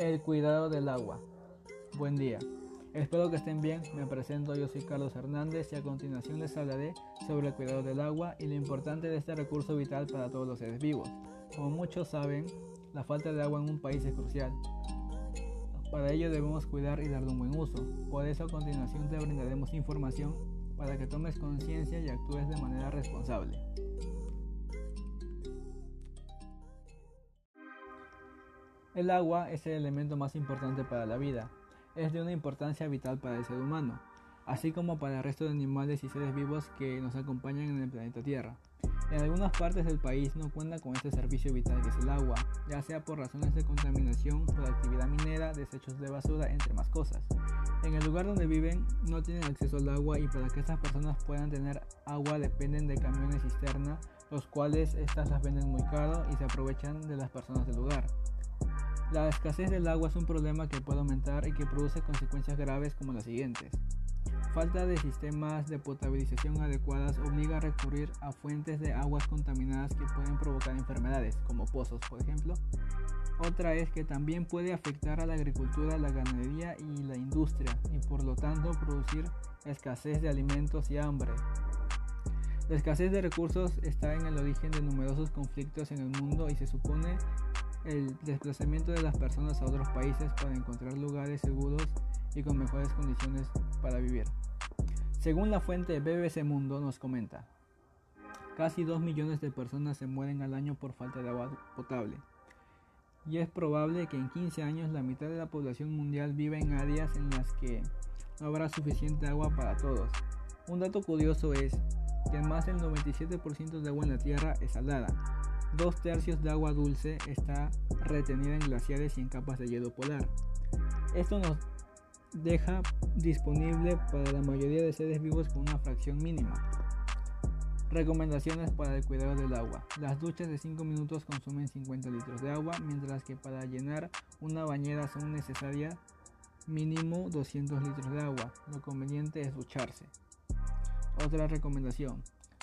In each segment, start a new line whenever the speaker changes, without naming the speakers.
El cuidado del agua. Buen día. Espero que estén bien. Me presento, yo soy Carlos Hernández y a continuación les hablaré sobre el cuidado del agua y lo importante de este recurso vital para todos los seres vivos. Como muchos saben, la falta de agua en un país es crucial. Para ello debemos cuidar y darle un buen uso. Por eso a continuación te brindaremos información para que tomes conciencia y actúes de manera responsable. El agua es el elemento más importante para la vida. Es de una importancia vital para el ser humano, así como para el resto de animales y seres vivos que nos acompañan en el planeta Tierra. En algunas partes del país no cuenta con este servicio vital que es el agua, ya sea por razones de contaminación, por actividad minera, desechos de basura, entre más cosas. En el lugar donde viven no tienen acceso al agua y para que estas personas puedan tener agua dependen de camiones cisterna, los cuales estas las venden muy caro y se aprovechan de las personas del lugar. La escasez del agua es un problema que puede aumentar y que produce consecuencias graves como las siguientes. Falta de sistemas de potabilización adecuadas obliga a recurrir a fuentes de aguas contaminadas que pueden provocar enfermedades, como pozos, por ejemplo. Otra es que también puede afectar a la agricultura, la ganadería y la industria, y por lo tanto producir escasez de alimentos y hambre. La escasez de recursos está en el origen de numerosos conflictos en el mundo y se supone el desplazamiento de las personas a otros países para encontrar lugares seguros y con mejores condiciones para vivir. Según la fuente BBC Mundo nos comenta, casi 2 millones de personas se mueren al año por falta de agua potable. Y es probable que en 15 años la mitad de la población mundial viva en áreas en las que no habrá suficiente agua para todos. Un dato curioso es que más del 97% de agua en la Tierra es salada, Dos tercios de agua dulce está retenida en glaciares y en capas de hielo polar. Esto nos deja disponible para la mayoría de seres vivos con una fracción mínima. Recomendaciones para el cuidado del agua. Las duchas de 5 minutos consumen 50 litros de agua, mientras que para llenar una bañera son necesarias mínimo 200 litros de agua. Lo conveniente es ducharse. Otra recomendación.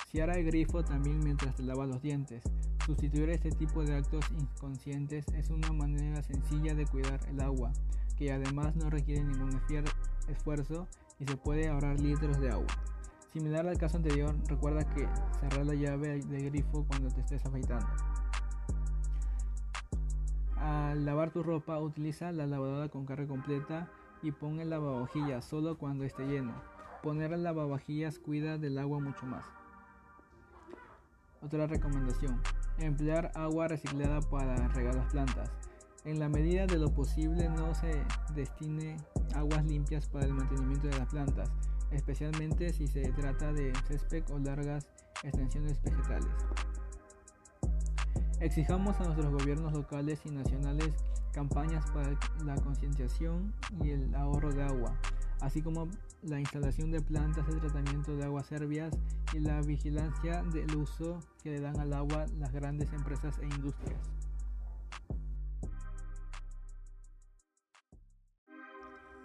Cierra el grifo también mientras te lavas los dientes. Sustituir este tipo de actos inconscientes es una manera sencilla de cuidar el agua, que además no requiere ningún esfuerzo y se puede ahorrar litros de agua. Similar al caso anterior, recuerda que cerrar la llave del grifo cuando te estés afeitando. Al lavar tu ropa, utiliza la lavadora con carga completa y pon el lavavajillas solo cuando esté lleno. Poner el lavavajillas cuida del agua mucho más. Otra recomendación, emplear agua reciclada para regar las plantas. En la medida de lo posible no se destine aguas limpias para el mantenimiento de las plantas, especialmente si se trata de césped o largas extensiones vegetales. Exijamos a nuestros gobiernos locales y nacionales campañas para la concienciación y el ahorro de agua, así como la instalación de plantas de tratamiento de aguas serbias y la vigilancia del uso que le dan al agua las grandes empresas e industrias.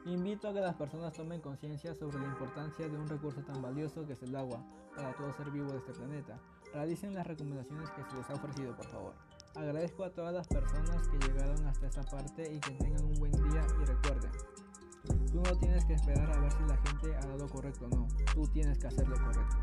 Invito a que las personas tomen conciencia sobre la importancia de un recurso tan valioso que es el agua para todo ser vivo de este planeta. Realicen las recomendaciones que se les ha ofrecido, por favor. Agradezco a todas las personas que llegaron hasta esta parte y que tengan un buen día y recuerden, Tú no tienes que esperar a ver si la gente ha dado correcto o no. Tú tienes que hacer lo correcto.